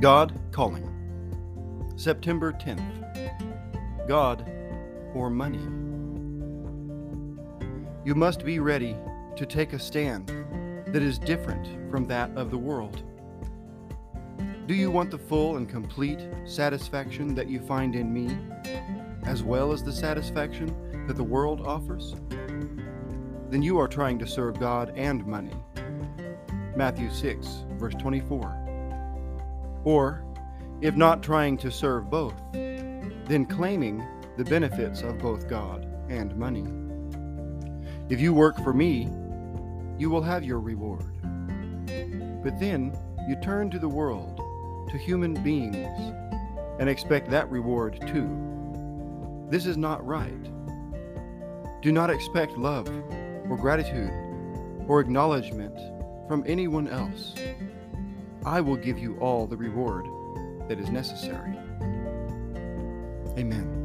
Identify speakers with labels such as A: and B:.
A: God Calling. September 10th. God or money. You must be ready to take a stand that is different from that of the world. Do you want the full and complete satisfaction that you find in me, as well as the satisfaction that the world offers? Then you are trying to serve God and money. Matthew 6, verse 24. Or, if not trying to serve both, then claiming the benefits of both God and money. If you work for me, you will have your reward. But then you turn to the world, to human beings, and expect that reward too. This is not right. Do not expect love or gratitude or acknowledgement from anyone else. I will give you all the reward that is necessary. Amen.